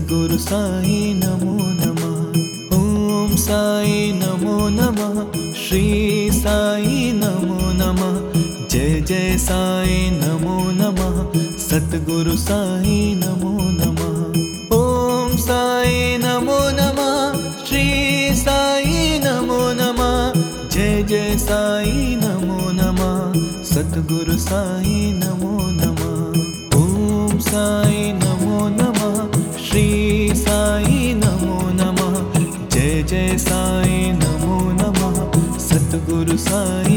सत्गुरु साई नमो नमः। ॐ साई नमो नमः। श्री साई नमो नमः। जय जय साई नमो नमः। सद्गुरु साई high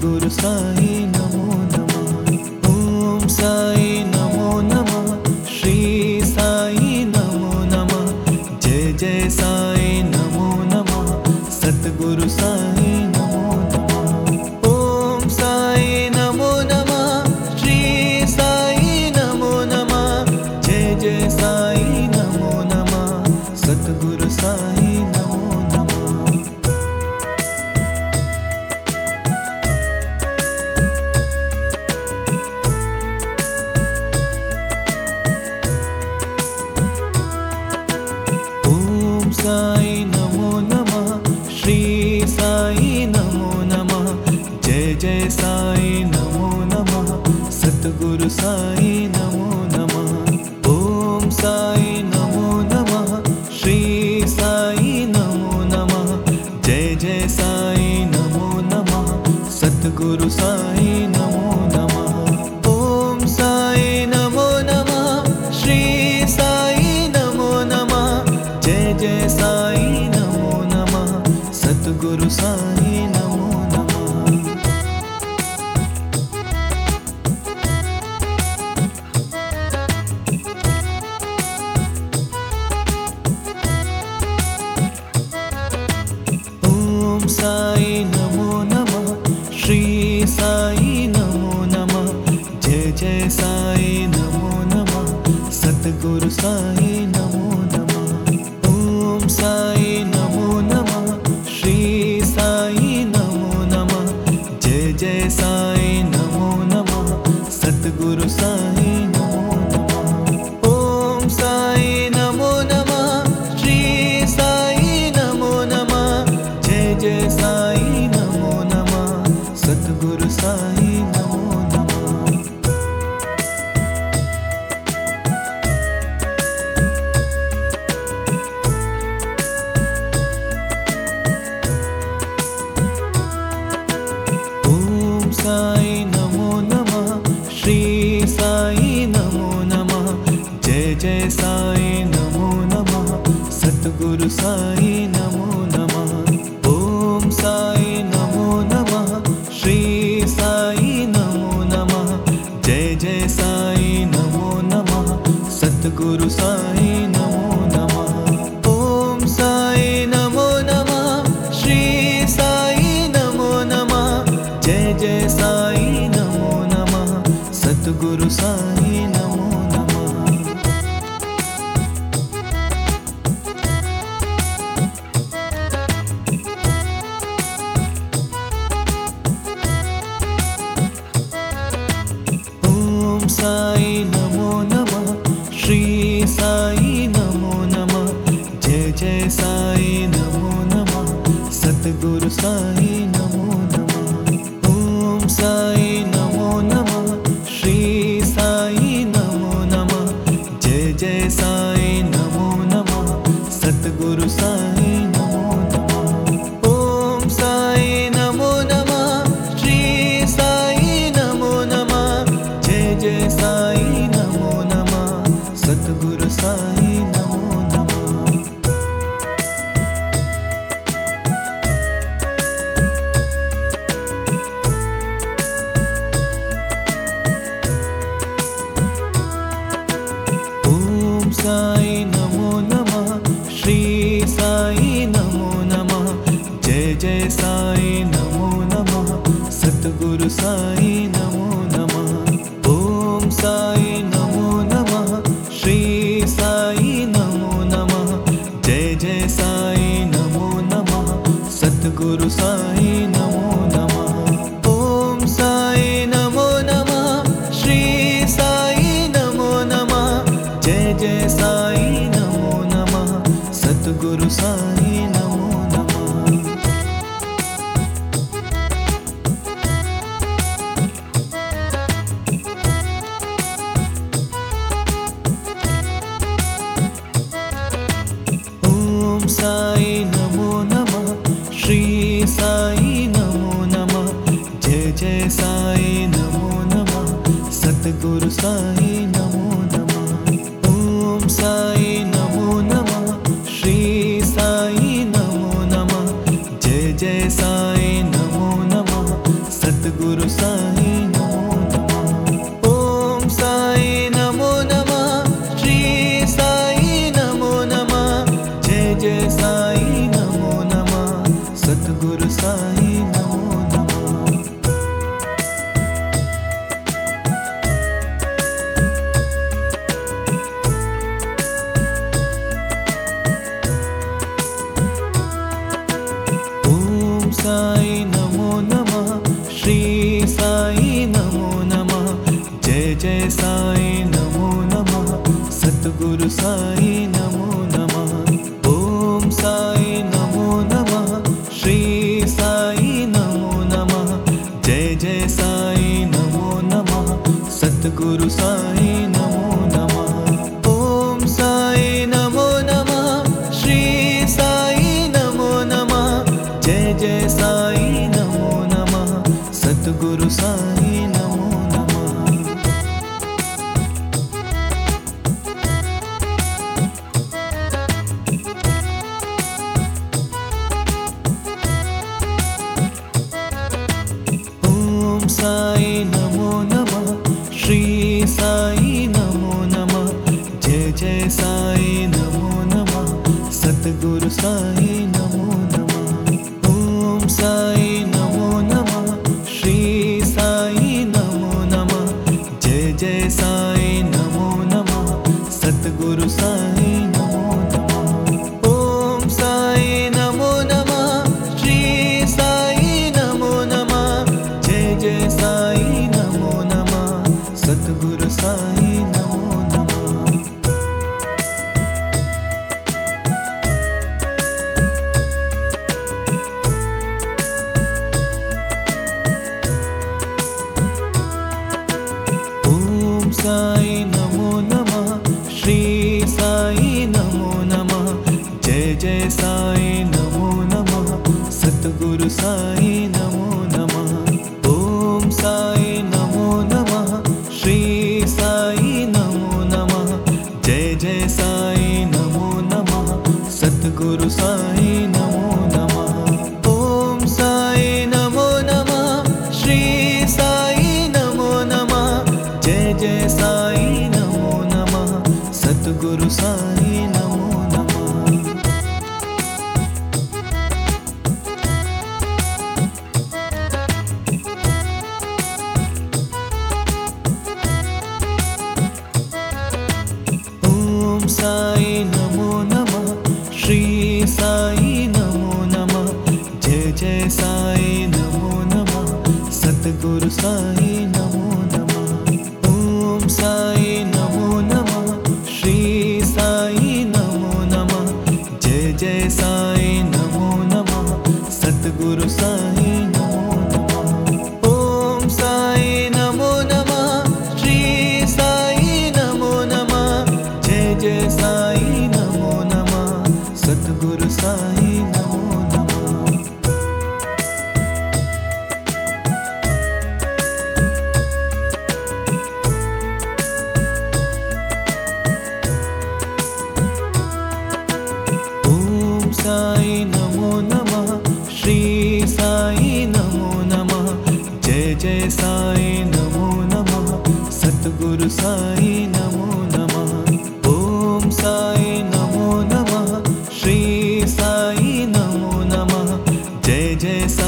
गुरु साईं सद्गुरु साई नमो नमः। सद्गुरु साई नमो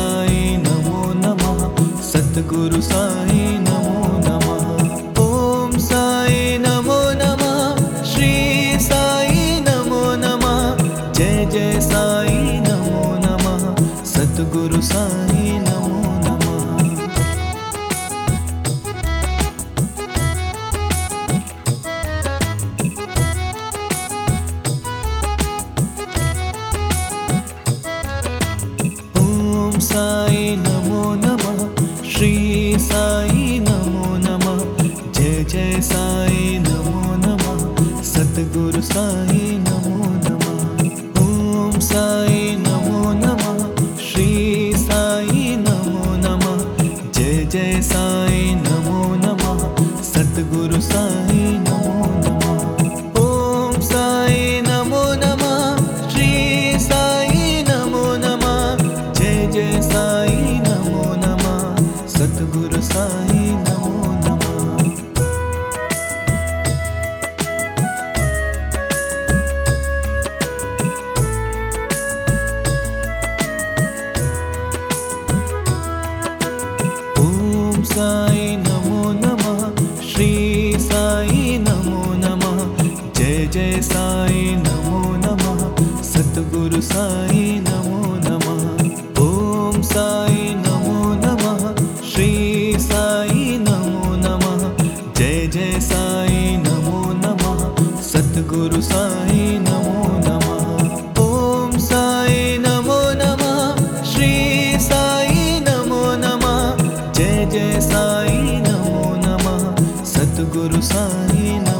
साई नमो नमः। सद्गुरु साई साई नमो नमः। सतगुरु साई नमो।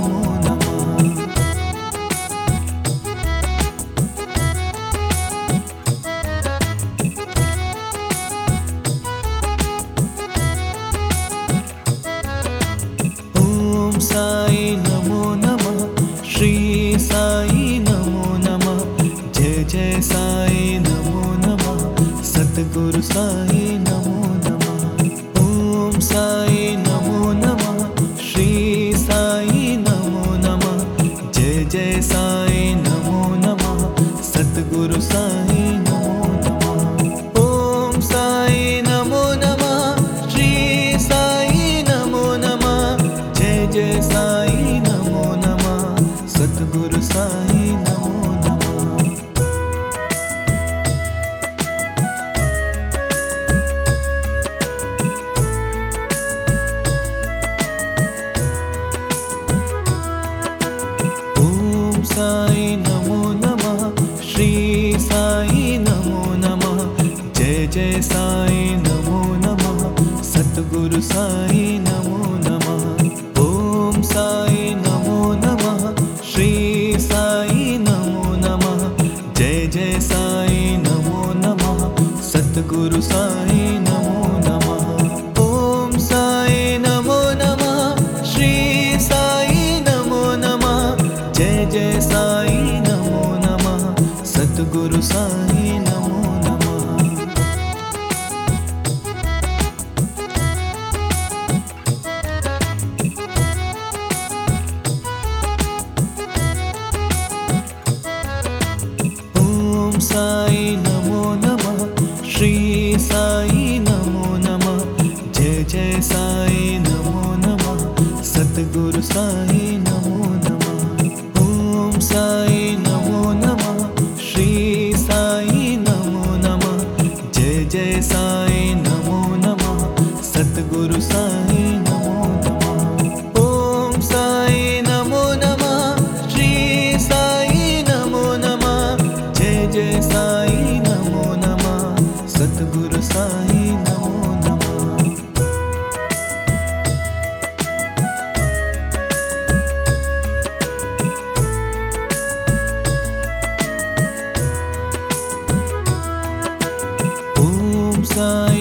ॐ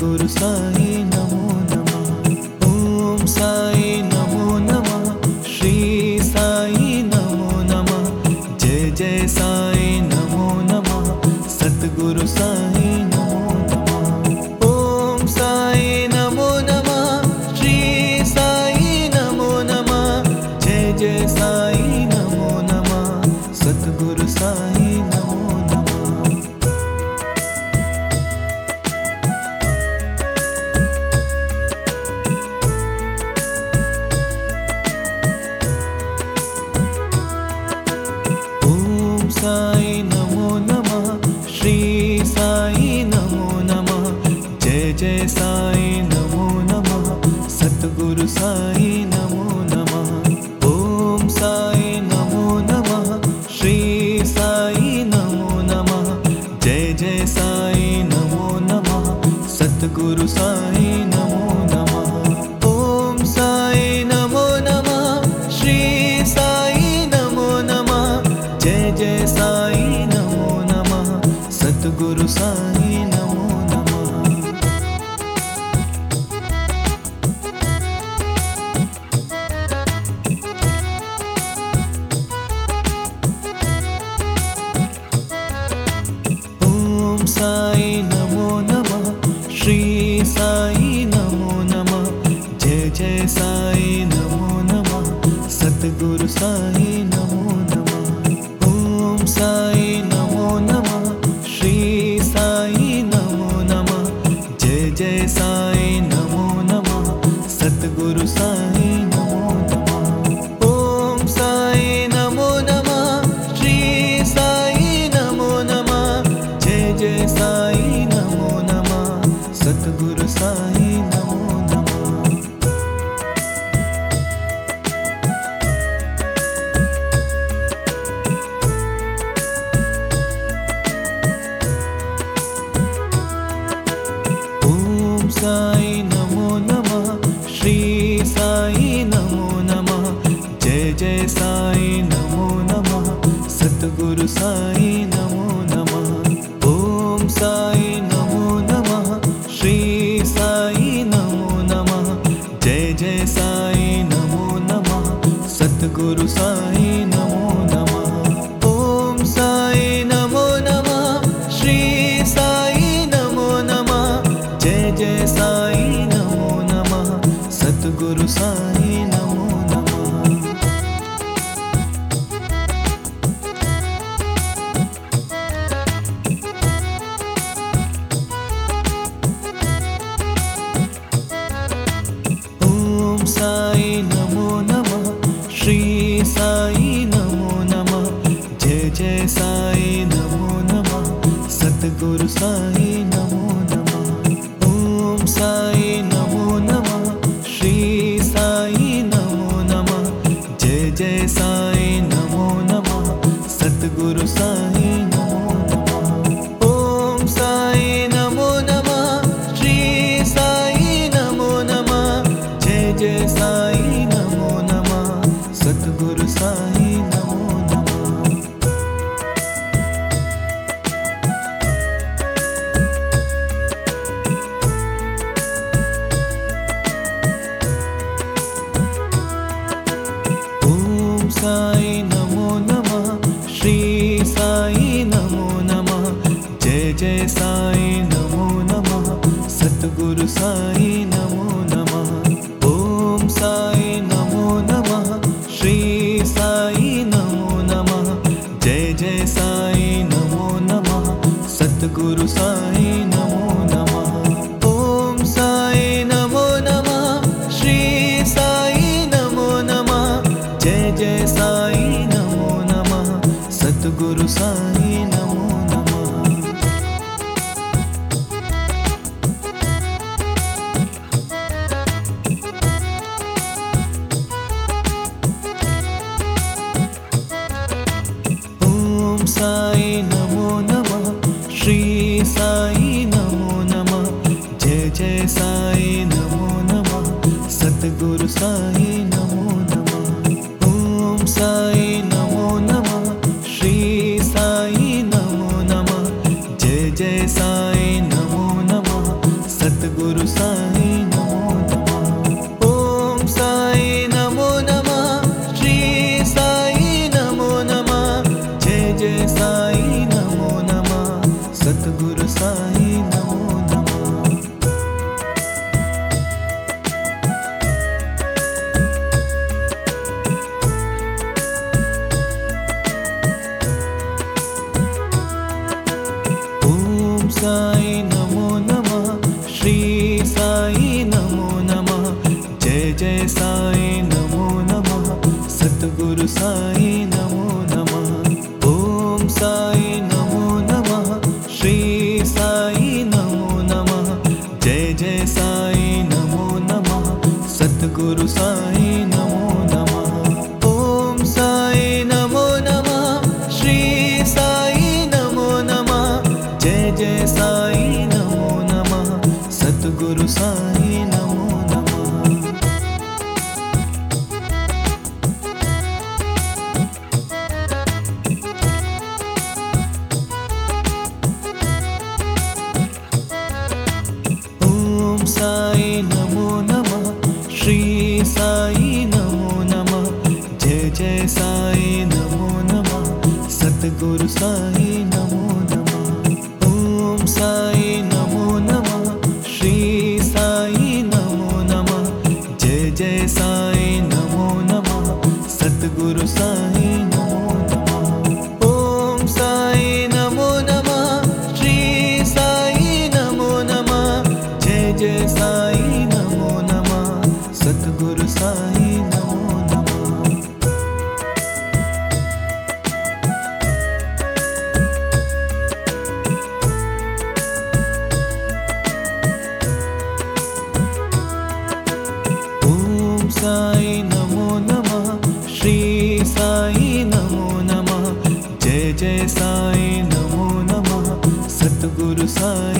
गुरु साईं सद्गुरु साई जय साई नमो नमः। सद्गुरु साई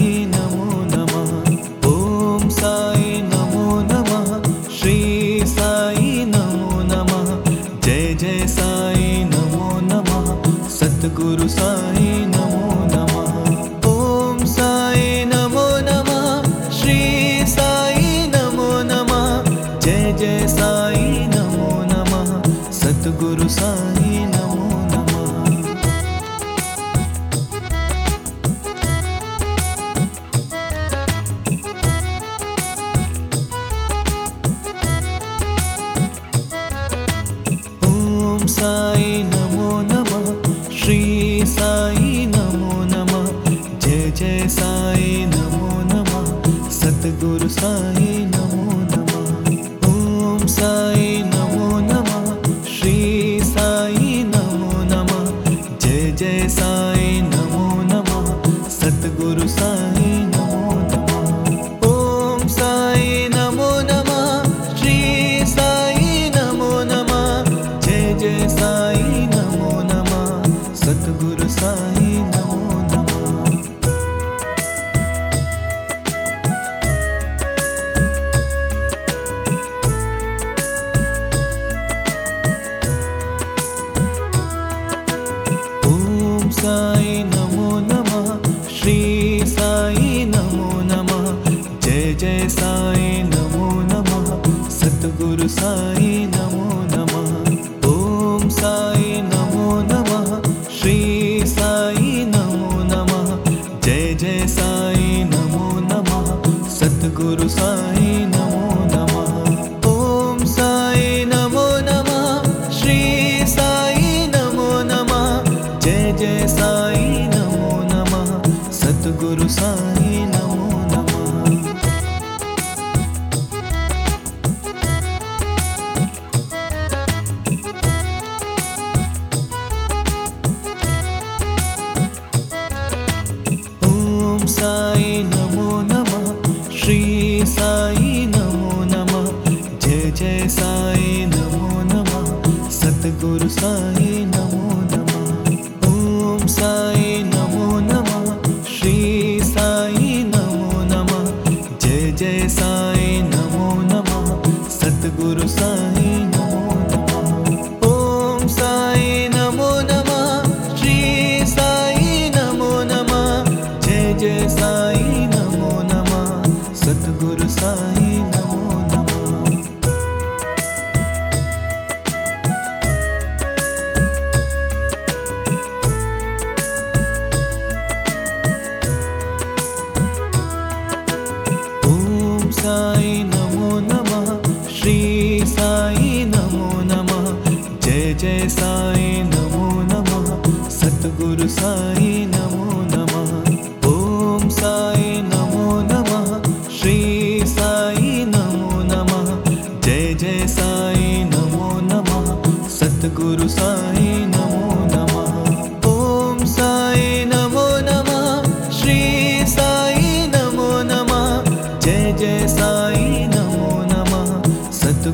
सद्गुरु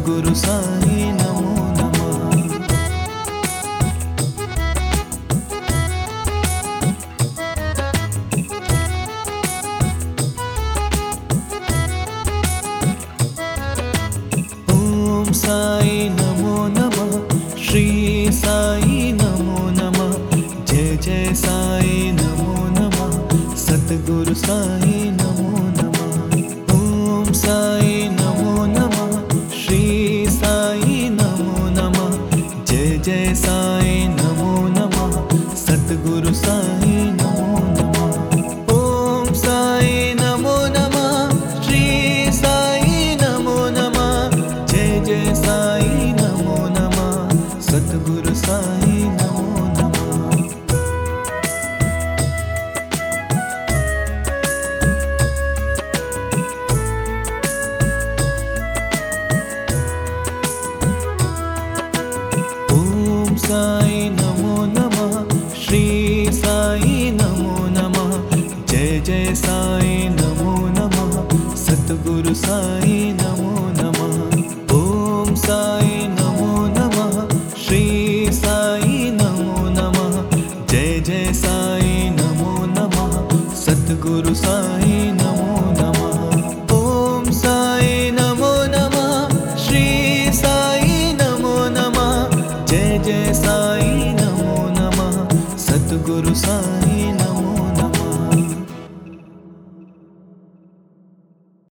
सद्गुरु साई सद्गुरु